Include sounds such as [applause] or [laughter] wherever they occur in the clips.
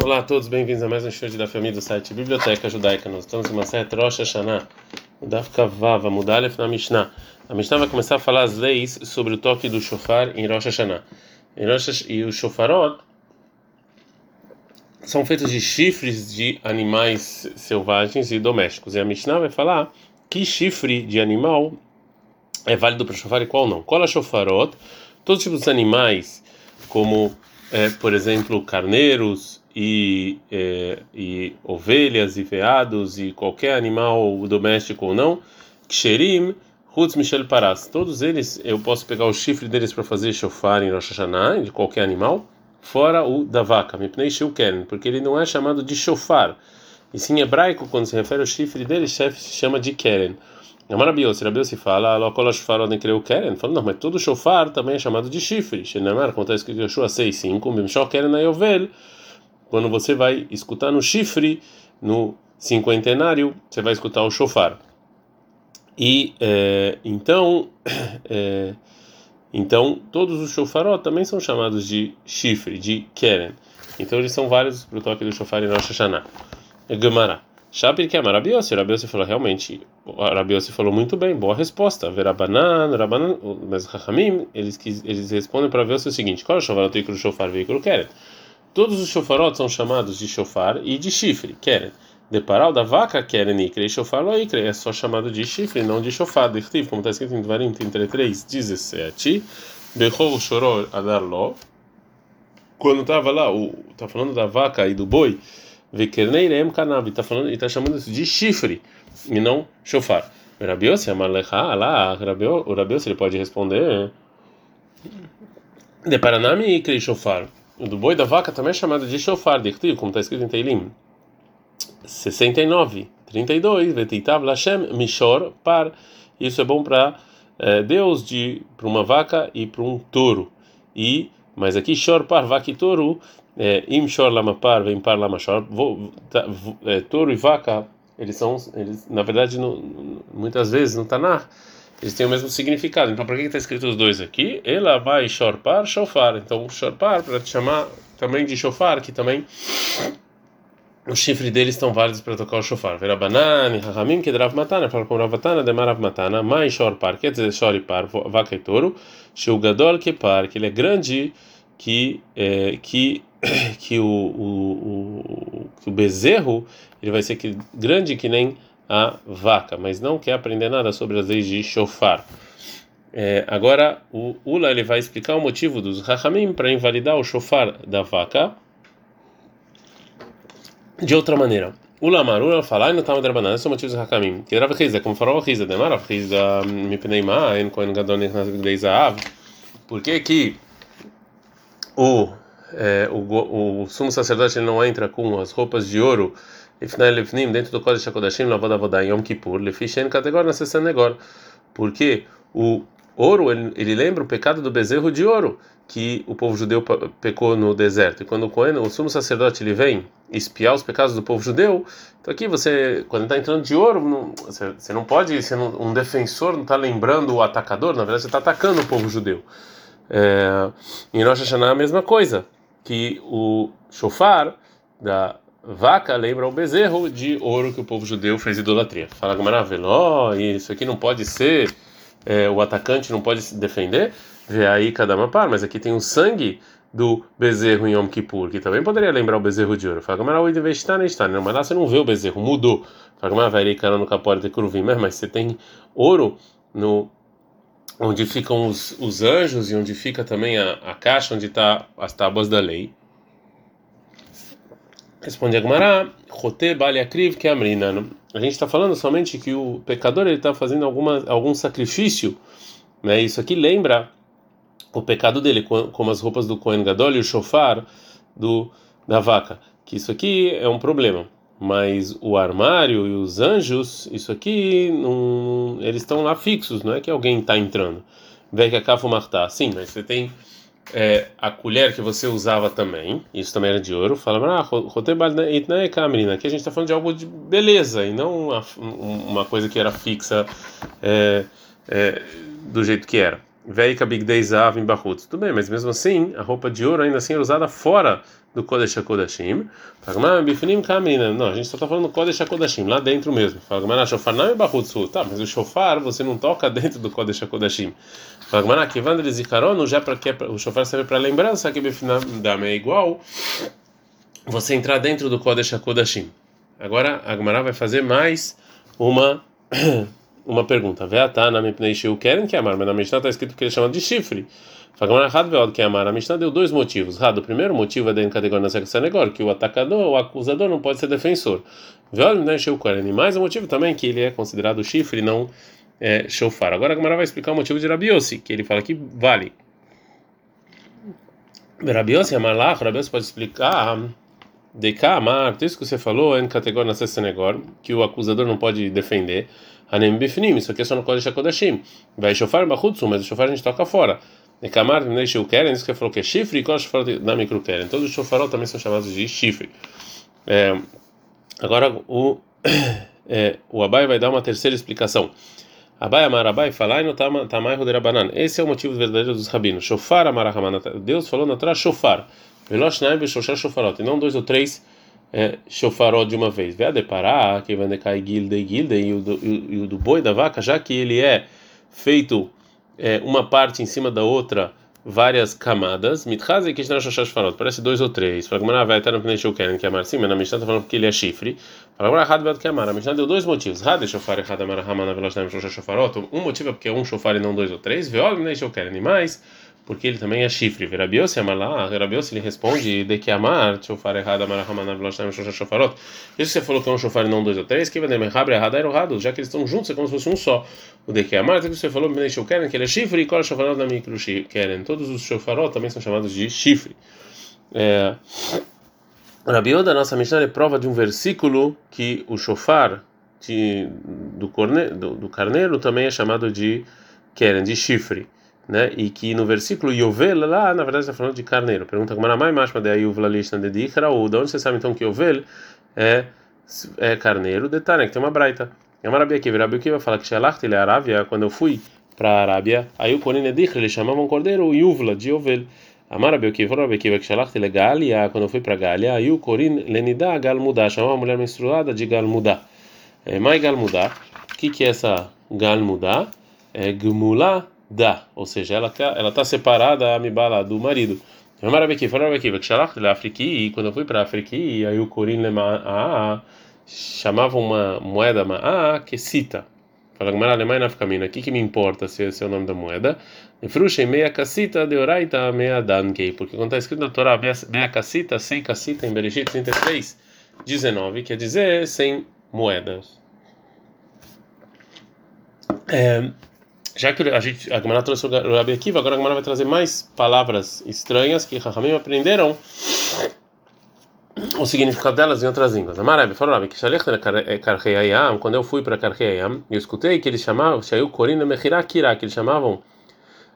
Olá a todos, bem-vindos a mais um show da família do site Biblioteca Judaica. Nós estamos em uma série Rosh Hashanah, Daf Kavav, Mudalef na Mishnah. A Mishnah vai começar a falar as leis sobre o toque do shofar em Rosh Hashanah. Em Rosh e os shofarot são feitos de chifres de animais selvagens e domésticos. E a Mishnah vai falar que chifre de animal é válido para o shofar e qual não. Qual é shofarot? Todos os tipos de animais, como é, por exemplo, carneiros e, é, e ovelhas e veados e qualquer animal doméstico ou não, ksherim, Hutz Michel Paras, todos eles eu posso pegar o chifre deles para fazer shofar em Rosh Hashanah, de qualquer animal, fora o da vaca, Mipnei Shilken, porque ele não é chamado de shofar. E sim, em hebraico, quando se refere ao chifre dele, se chama de Keren. Amarabios, Rabios se fala, Lokola Shofar Odem Creu Keren, falando, não, mas todo shofar também é chamado de chifre. Shenemar, acontece que Yoshua 6, 5, Mimshó Keren Ayovel, quando você vai escutar no chifre, no cinquentenário, você vai escutar o shofar. E é, então, [coughs] é, então todos os shofarot também são chamados de chifre, de keren. Então eles são vários para o toque do shofar em Rosh Hashanah. Gemara. Shapir que é Rabiossi. Rabiossi falou realmente. Rabiossi falou muito bem, boa resposta. Verabanan, Rabanan, mas Rahamim, eles, eles respondem para Rabiossi o seguinte: qual é o shofar, o shofar, veículo keren? Todos os shofarot são chamados de shofar e de chifre, keren. De paral da vaca keren ikre e shofar lo ikre é só chamado de chifre, não de shofar. Dirtiv, como está escrito em Dvarim 33, 17. Bechol chorou adar lo. Quando estava lá, o tá falando da vaca e do boi, vekerneirem kanab, está falando, está chamando isso de chifre e não shofar. Rabiose amarlecha lá, Rabiose ele pode responder. De paranami ikre shofar. Do boi da vaca também é chamado de shofar, dirtiv, como está escrito em Teilim 69, 32, Vetitav Lashem Mishor Par. Isso é bom para é, Deus de para uma vaca e para um touro. E mas aqui Shor Par, vaca e touro, é, Im Shor Lama Par, vem Par Lama Shor. Tá, é, touro e vaca, eles são, eles na verdade no, muitas vezes no Tanar eles têm o mesmo significado. Então, para que está escrito os dois aqui? Ela vai shorpar, shofar. Então, shorpar, para te chamar também de shofar, que também os chifres deles estão válidos para tocar o shofar. Verabanan, Rahamim, que Rav Matana, fala com Rav Matana, Demarav Matana, mais shorpar, quer dizer, shoripar, vaca e touro, Shulgadol que par, que ele é grande, que, é, que, [coughs] que o, o, o, que o bezerro ele vai ser que, grande que nem a vaca, mas não quer aprender nada sobre as leis de shofar. É, agora o Ula ele vai explicar o motivo dos Rahamim para invalidar o shofar da vaca de outra maneira. Ula Marula falar no Talmud Rabbanan, esse é o motivo dos Rahamim. Que Rav Riza, como farol Riza, demara Riza Mipneima, en Kohen Gadol Nechnas Gleizav. Por que que o, é, o, o sumo sacerdote não entra com as roupas de ouro dentro do Kodesh HaKodashim, Lavod Avodah Yom Kippur, Lefishen Kategor, Negor. Porque o ouro, ele, ele, lembra o pecado do bezerro de ouro que o povo judeu pecou no deserto. E quando o, o sumo sacerdote ele vem espiar os pecados do povo judeu, então aqui você, quando está entrando de ouro, não, você, você, não pode ser um defensor, não está lembrando o atacador, na verdade você está atacando o povo judeu. É, em Rosh Hashanah a mesma coisa, que o shofar da vaca lembra o bezerro de ouro que o povo judeu fez idolatria. Fala Gamara, ó, isso aqui não pode ser, é, o atacante não pode se defender, vê aí cada mapar, mas aqui tem o sangue do bezerro em Yom Kippur, que também poderia lembrar o bezerro de ouro. Fala Gamara, o investar está, mas lá você não vê o bezerro, mudou. Fala Gamara, vai no capore de curuvim, mas você tem ouro no onde ficam os, os anjos e onde fica também a, a caixa onde está as tábuas da lei. Responde Agmará, Rote Bali Akriv que amrina. A gente está falando somente que o pecador ele está fazendo alguma, algum sacrifício, né? Isso aqui lembra o pecado dele, como as roupas do Kohen Gadol e o shofar do da vaca. Que isso aqui é um problema. Mas o armário e os anjos, isso aqui, não, eles estão lá fixos, não é que alguém está entrando. Vê que a Martá. Sim, mas você tem é, a colher que você usava também, isso também era de ouro, fala, ah, aqui a gente está falando de algo de beleza e não uma, uma coisa que era fixa é, é, do jeito que era. Veika Bigdei Zav em Bahut. Tudo bem, mas mesmo assim, a roupa de ouro ainda assim era usada fora do Kodesh HaKodashim. Não, a gente só está falando do Kodesh HaKodashim, lá dentro mesmo. Shofar não é Bahut Tá, mas o Shofar você não toca [laughs] dentro do Kodesh HaKodashim. Fala, Kivandre Zikaron, já para que o Shofar serve para lembrança, que Bifinam é igual você entrar dentro do Kodesh HaKodashim. Agora a Gemara vai fazer mais uma [clears throat] uma pergunta. Veatana mipnei shiu querem que amar, mas na Mishnah está escrito que ele chama de chifre. Fagmar had veod que amar. A Mishnah deu dois motivos. Had, o primeiro motivo é da categoria na negócio, que o atacador, o acusador não pode ser defensor. Veod mipnei shiu querem. Mais um motivo também que ele é considerado chifre, não é, shofar. Agora a Gemara vai explicar o motivo de Rabiossi, que ele fala que vale. Rabiossi, Amalach, Rabiossi pode explicar de Kamar, isso que você falou, em categoria na negócio, que o acusador não pode defender. Hanem bifnim, isso aqui é só no Kodesh HaKodashim. Vai shofar bachutsu, mas o shofar a gente toca fora. E kamar o keren, isso que falou que é chifre, e qual shofar da micro keren. Todos os shofarot também são chamados de chifre. É, agora o [coughs] é, o Abai vai dar uma terceira explicação. Abai Amar Abai falar no Tamai Roderabanan. Esse é o motivo verdadeiro dos rabinos. Shofar Amar Deus falou na Torá shofar. Velosh Naim Shoshar Shofarot. E não dois ou três é, shofarot de uma vez. Vê a deparar que vai decair gilde gilde e o do, e o do boi da vaca, já que ele é feito é, uma parte em cima da outra, várias camadas. Mitchaze que está shofarot. Parece dois ou três. Fala vai estar no Pnei querem que amar sim, mas na Mishnah está falando que ele é chifre. Agora Had vai que amar. A Mishnah deu dois motivos. Had shofar e Had amar hamana veloz naim shoshar shofarot. Um motivo é porque é um shofar e não dois ou três. Veol Pnei querem e mais porque ele também é chifre. Verabiosi amalá, Verabiosi ele responde de que amar, shofar errado, amar hamana veloshtam shosha shofarot. Isso que você falou que é um shofar e não dois ou três, que vai demer rabre errado era errado, já que eles estão juntos, é como se fosse um só. O de que amar, que você falou, me querem que ele é chifre, e qual é shofarot da micro querem. Todos os shofarot também são chamados de chifre. É, Rabioda, nossa Mishnah, é prova de um versículo que o shofar de, do, corne, do, do carneiro também é chamado de querem, de chifre né? E que no versículo Yovel lá, na verdade está falando de carneiro. Pergunta como era mais mashma de Ayuv Lalishna de Dikra, ou de onde você sabe então que Yovel é, é carneiro? Detalhe, que tem uma braita. É uma Rabi Akiva. Rabi Akiva fala que Shalachti ele Arábia, quando eu fui para a Arábia, aí o Korin Dikra, eles chamavam cordeiro Yuvla, de Yovel. Amar Rabi Akiva que Shalachti ele Galia, quando eu fui para Galia, aí o Korin Lenida Galmudá, chamava uma mulher menstruada de Galmudá. É, mais Galmudá, o que que é essa Galmudá? É Gmulá dá, ou seja, ela tá, ela está separada a mibala do marido. E quando eu fui para África, aí o Corin chamava uma moeda ma'a que cita. Fala que alemã na caminho. O que que me importa se esse é o nome da moeda? Fruxa meia casita de oraita meia dankei. Porque quando está escrito na Torá meia casita, sem casita em Bereshit 33, 19, quer dizer sem moedas. É, já que a gente a Gemara trouxe o Rabi Akiva, agora a Gemara vai trazer mais palavras estranhas que Rahamim aprenderam o significado delas em outras línguas. Amarabi falou Rabi que Karcheiayam, quando eu fui para Karcheiayam, eu escutei que eles chamavam Shayu Korina Mechira Kira, que eles chamavam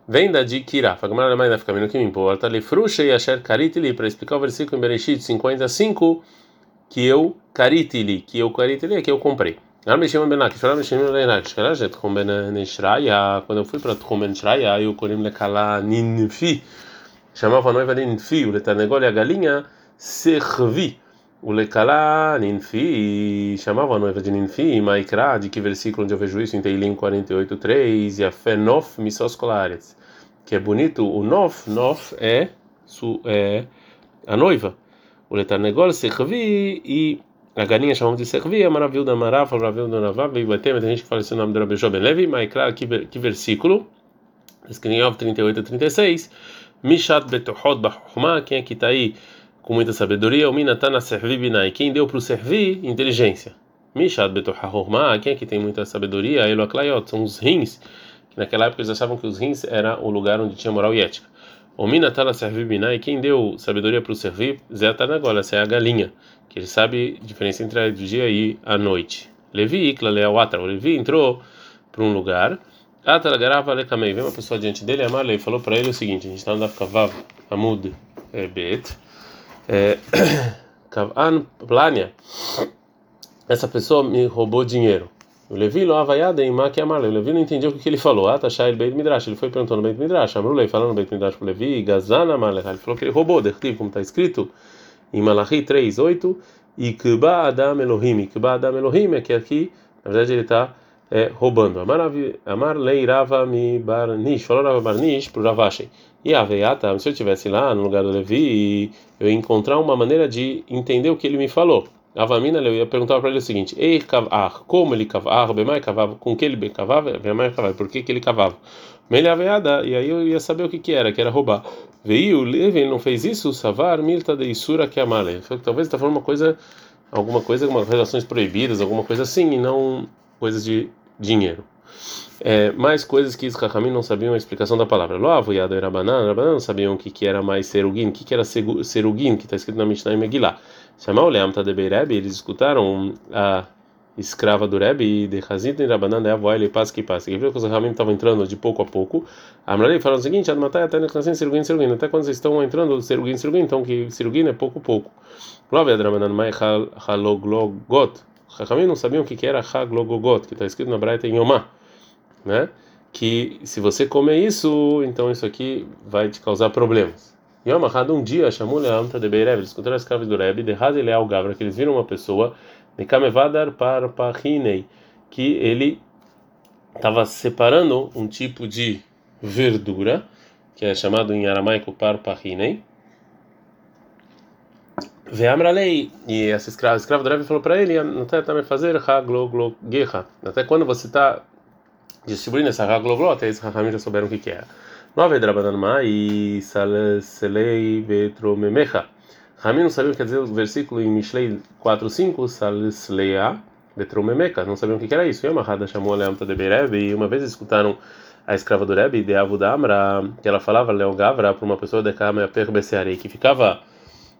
venda de Kira. A Gemara vai ficar o que me importa. Lefrushei Asher Karitili, para explicar o versículo em Bereshit 55, que eu Karitili, que eu Karitili é que eu comprei. Quando eu fui para Tchum Ben Shraya, eu Korim Lekala Ninfi, chamava a noiva Ninfi, o Letanegol e a galinha Servi. O Lekala Ninfi chamava a noiva de Ninfi, Maikra, de que versículo onde eu vejo isso em Teilim 48.3, e a Fenof Misos Kolaretz. Que é bonito, o Nof, Nof é, é a noiva. O Letanegol Servi e a galinha chamamos de servia, maravilha da marafa, maravilha da navá, veio bater, mas tem gente que fala esse nome do Rabi Ben Levi, mas claro, que, que versículo? Escrito em 38 a 36, Mishat betohot bachumá, quem é que está aí com muita sabedoria? O minatana servi binai, quem deu para o servir? Inteligência. Mishat betohahormá, quem é que tem muita sabedoria? Elo aklayot, são os rins, que naquela época eles achavam que os rins era o lugar onde tinha moral e ética. O minatana servi binai, quem deu sabedoria para o servir? Zé agora, essa é a galinha que ele sabe a diferença entre o dia e a noite. Levi, Ikla, Leawatra. O Levi entrou para um lugar. Atalagarava Lekamei. Veio uma pessoa diante dele, Amarlei, falou para ele o seguinte: a gente está andando Kavav, Amud, é, Bet. É, [clears throat] Kavan Plania. Essa pessoa me roubou dinheiro. O Levi lo avaiada em que amarle. O Levi não entendeu o que ele falou. Ah, tá ele Beit Midrash. Ele foi perguntando no Beit Midrash. Amrulei falando no Beit Midrash pro Levi. Gazana amarle. Ele falou que ele roubou. Dertiv, como está escrito em Malachi 3, 8. E Adam Elohim. Kuba Adam Elohim é que aqui, na verdade, ele está é, roubando. Amar leirava mi barnish. Falou Rava barnish pro Ravashi. E a veiata, se eu estivesse lá no lugar do Levi, eu ia encontrar uma maneira de entender o que ele me falou. Avamina, eu ia perguntar para ele o seguinte: Ei, cavar, como ele cavava? Bemai cavava, com que ele cavava? Bemai cavava, por que, que ele cavava? Melhaveada, e aí eu ia saber o que, que era, que era roubar. Veio, Levi, ele não fez isso? Savar, milta de Isura que amale. Talvez está falando uma coisa, alguma coisa, algumas relações proibidas, alguma coisa assim, e não coisas de dinheiro. É, mais coisas que Israhamim não sabiam a explicação da palavra. Loavo Yado era banana, não sabiam o que, que era mais serugin, o que, que era serugin, que está escrito na Mishnah e Megillah. Chamar o Leamta de Beireb, eles escutaram a escrava do Rebbe de Hazit e Rabanan de ele passa que passa. E viu que os Ramim estavam entrando de pouco a pouco. A Amrali falou o seguinte: Admatai até Neknasim Sirugin Sirugin. Até quando vocês estão entrando Sirugin Sirugin, então que Sirugin é pouco pouco. Loavo Rabanan Mai Haloglogot. Ramim não sabiam o que, era Haglogogot, que está escrito na Braita em Yomá né? Que se você comer isso, então isso aqui vai te causar problemas. Yom Ahad, um dia, chamou leão de Beirev, eles escutaram as escravos do Rebbe, de Hazileal Gavra, que eles viram uma pessoa, de Kamevadar Parpahinei, que ele estava separando um tipo de verdura, que é chamado em aramaico Parpahinei, Veamralei, e essa escrava, escrava do Rebbe falou para ele, não está também fazer Hagloglo Guerra, até quando você está distribuindo essa Hagloglo, até eles já souberam o que que. É. 9. Drabananmai, Salselei Betromemecha. não sabia o que quer dizer o versículo em Mishlei 4, 5, Salsleia Betromemecha. Não sabiam o que era isso. E chamou a Leamta de Bereb e uma vez escutaram a escrava do Rebbe, de Avudamra, que ela falava Leo Gavra para uma pessoa de Kamea Perbesearei, que ficava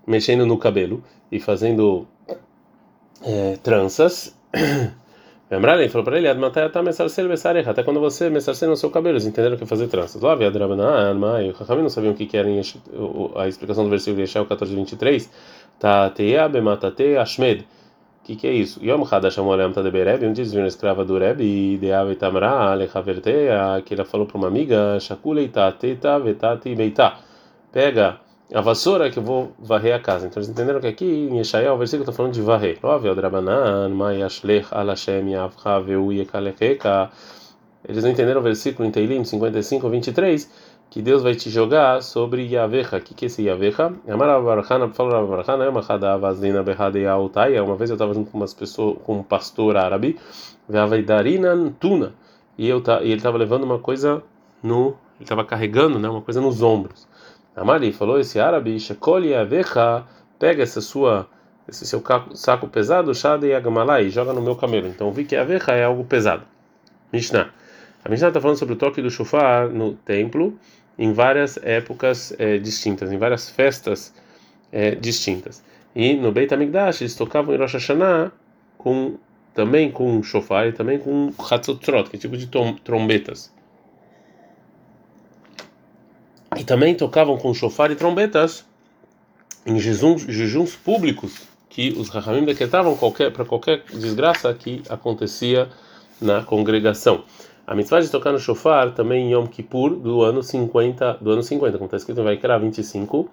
mexendo no cabelo e fazendo é, tranças. Lembrarem, falou para ele, até quando você messarcel no seu cabelo, eles entenderam que fazer tranças. Lá, Viadrabanan, Mai, o Rahamim não sabiam o que era a explicação do versículo de Yeshua 14, 23. Tá, Teia, Bematate, Ashmed. O que, que é isso? Yom chamou a de Bereb, um viu uma escrava do Reb, e de Ave Tamra, Alechavertea, que ela falou para uma amiga, Shakulei, Tateta, Vetati, Beitá. Pega a vassoura que eu vou varrer a casa. Então eles entenderam que aqui em Yeshayahu o versículo está falando de varrer. Eles não entenderam o versículo em Teilim 55, 23, que Deus vai te jogar sobre Yavecha. O que, que é esse Yavecha? Uma vez eu estava junto com umas pessoas, com um pastor árabe, e eu e ele estava levando uma coisa no, ele estava carregando, né, uma coisa nos ombros. Amari falou: esse árabe, Shekoli Avecha, pega essa sua, esse seu saco pesado, Shada e Agamalai, joga no meu camelo. Então vi que Avecha é algo pesado. Mishnah. A Mishnah está falando sobre o toque do shofar no templo em várias épocas é, distintas, em várias festas é, distintas. E no Beit HaMikdash eles tocavam em Rosh Hashanah com, também com shofar e também com Hatzotrot, que é tipo de trombetas e também tocavam com chofar e trombetas em jejuns, jejuns públicos que os Rahamim decretavam para qualquer desgraça que acontecia na congregação. A mitzvah de tocar no shofar também em Yom Kippur do ano 50, do ano 50, como está escrito em Vaikra 25,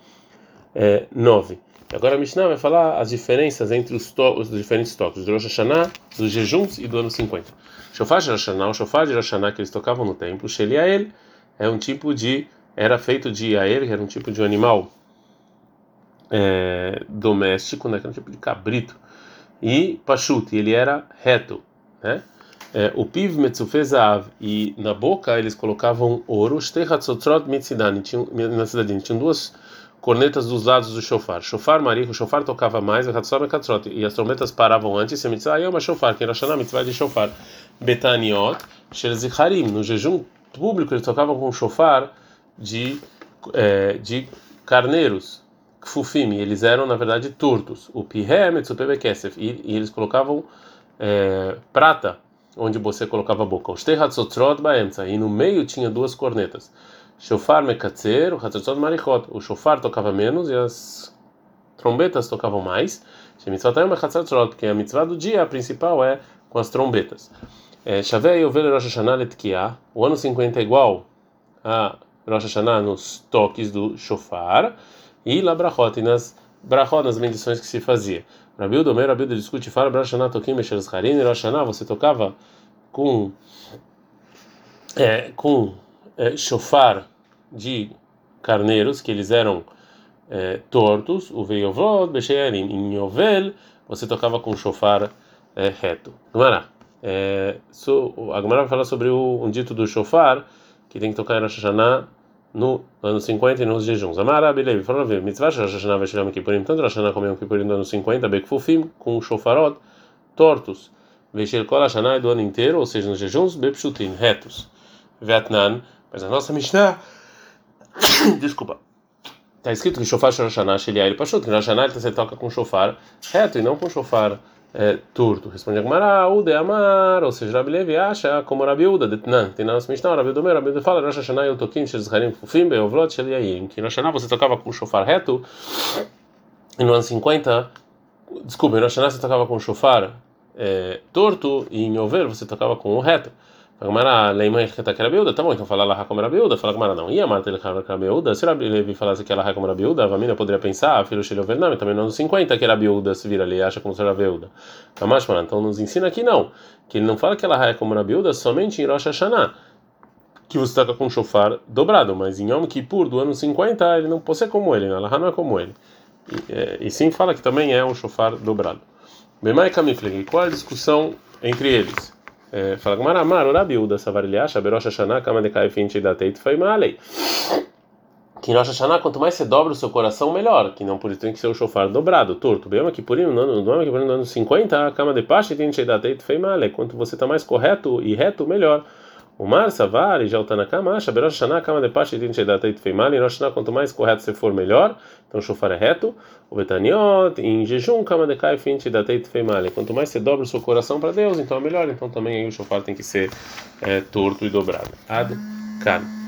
é, 9. Agora a Mishnah vai falar as diferenças entre os, to os diferentes toques do Rosh Hashanah, dos jejuns e do ano 50. Shofar de Rosh Hashanah, o shofar de Rosh Hashanah que eles tocavam no templo, Sheliael, é um tipo de era feito de aer, que era um tipo de animal é, doméstico, né, que era um tipo de cabrito, e pachut, ele era reto, né? É, o piv metzufezav e na boca eles colocavam ouro, shtehatzotrot mitzidan, na cidade tinham duas cornetas dos lados do shofar. Shofar marico, shofar tocava mais, e as trombetas paravam antes, e mitzvah é uma shofar, que era a mitzvah de shofar. Betaniot, shelzicharim, no jejum público eles tocavam com shofar de, é, de carneiros, kfufim, eles eram na verdade turtos. O pihem e, e eles colocavam é, prata onde você colocava a boca. Os tehatzotrot baemsa, e no meio tinha duas cornetas. Shofar mekatzer, o hatzotrot marichot. O shofar tocava menos e as trombetas tocavam mais. Shemitzvatayim mechatzot, porque a mitzvah do dia a principal é com as trombetas. Shavei Yovel Rosh Hashanah o ano 50 é igual a Rosh Hashanah nos toques do shofar e la brachot, e nas brachot, nas bendições que se fazia. Rabiu Domer, Rabiu discute, fala Rosh Hashanah toquim Meshel Zharin, e Rosh Hashanah você tocava com é, com é, shofar de carneiros, que eles eram é, tortos, o Veiovod, Besheyarim, em Yovel, você tocava com shofar é, reto. Gumará. É, so, a Gemara vai falar sobre o, um dito do shofar que tem que tocar em Rosh Hashanah no ano 50 e nos jejuns. Amara Bilevi falou ver mitzvah Rosh Hashanah vai Yom Kippurim, tanto Rosh Hashanah como Yom Kippurim no ano 50, Bekfufim, com shofarot tortos. Veshel Kol Hashanah do ano inteiro, ou seja, nos jejuns, Bepshutim, retos. Vietnam, mas a nossa Mishnah, desculpa, está escrito que shofar Rosh Hashanah, Sheliah, ele passou, que você toca com shofar reto e não com shofar é, turto. Responde a Gemara, Ude Amar, ou seja, Rabi Levi acha como Rabi Uda, Detnan, tem na nossa Mishnah, Rabi Domer, Rabi Uda fala, Rosh Hashanah eu toquim, Shezharim Kufim, Beovlot, Sheliahim, que Rosh Hashanah você tocava com shofar reto, e no ano 50, desculpa, em Rosh Hashanah você tocava com shofar é, torto, e em Yovel você tocava com o reto. A Gemara, Leimã que tá Rabiuda, tá bom, então fala lá como Rabiuda, fala Gemara não. E a Marta ele Rabiuda, se Rabi falasse que ela como Rabiuda, a Vamina poderia pensar, filho Shelo Vernam, também nos 50 que Rabiuda se vira ali, acha como ser Rabiuda. Mas, então nos ensina aqui não, que ele não fala que ela é como Rabiuda somente em Rosh Hashanah que você toca com shofar dobrado, mas em Yom Kippur do ano 50 ele não pode ser como ele, ela não é como ele. E, e, sim fala que também é um shofar dobrado. Bemai Kamifleg, qual a discussão entre eles? É, fala com Maramar, Urabiuda, Savarilhacha, Berosh Hashanah, Kama de Kaifint da Teit foi malei. Que Rosh Hashanah, quanto mais você dobra o seu coração, melhor. Que não por isso tem que ser o shofar dobrado, torto. Bem, aqui por no ano, no ano que por no ano 50, a cama de paste tem da Teit foi malei. Quanto você está mais correto e reto, melhor. O mar, Savar, e já o acha, Berosh de paste tem da Teit foi malei. Em Rosh Hashanah, quanto mais correto você for, melhor. Então o shofar é reto. O Betaniot, em jejum, cama de cai, finte da teit feimale. Quanto mais você dobra o seu coração para Deus, então é melhor. Então também aí o shofar tem que ser é, torto e dobrado. Ad, can.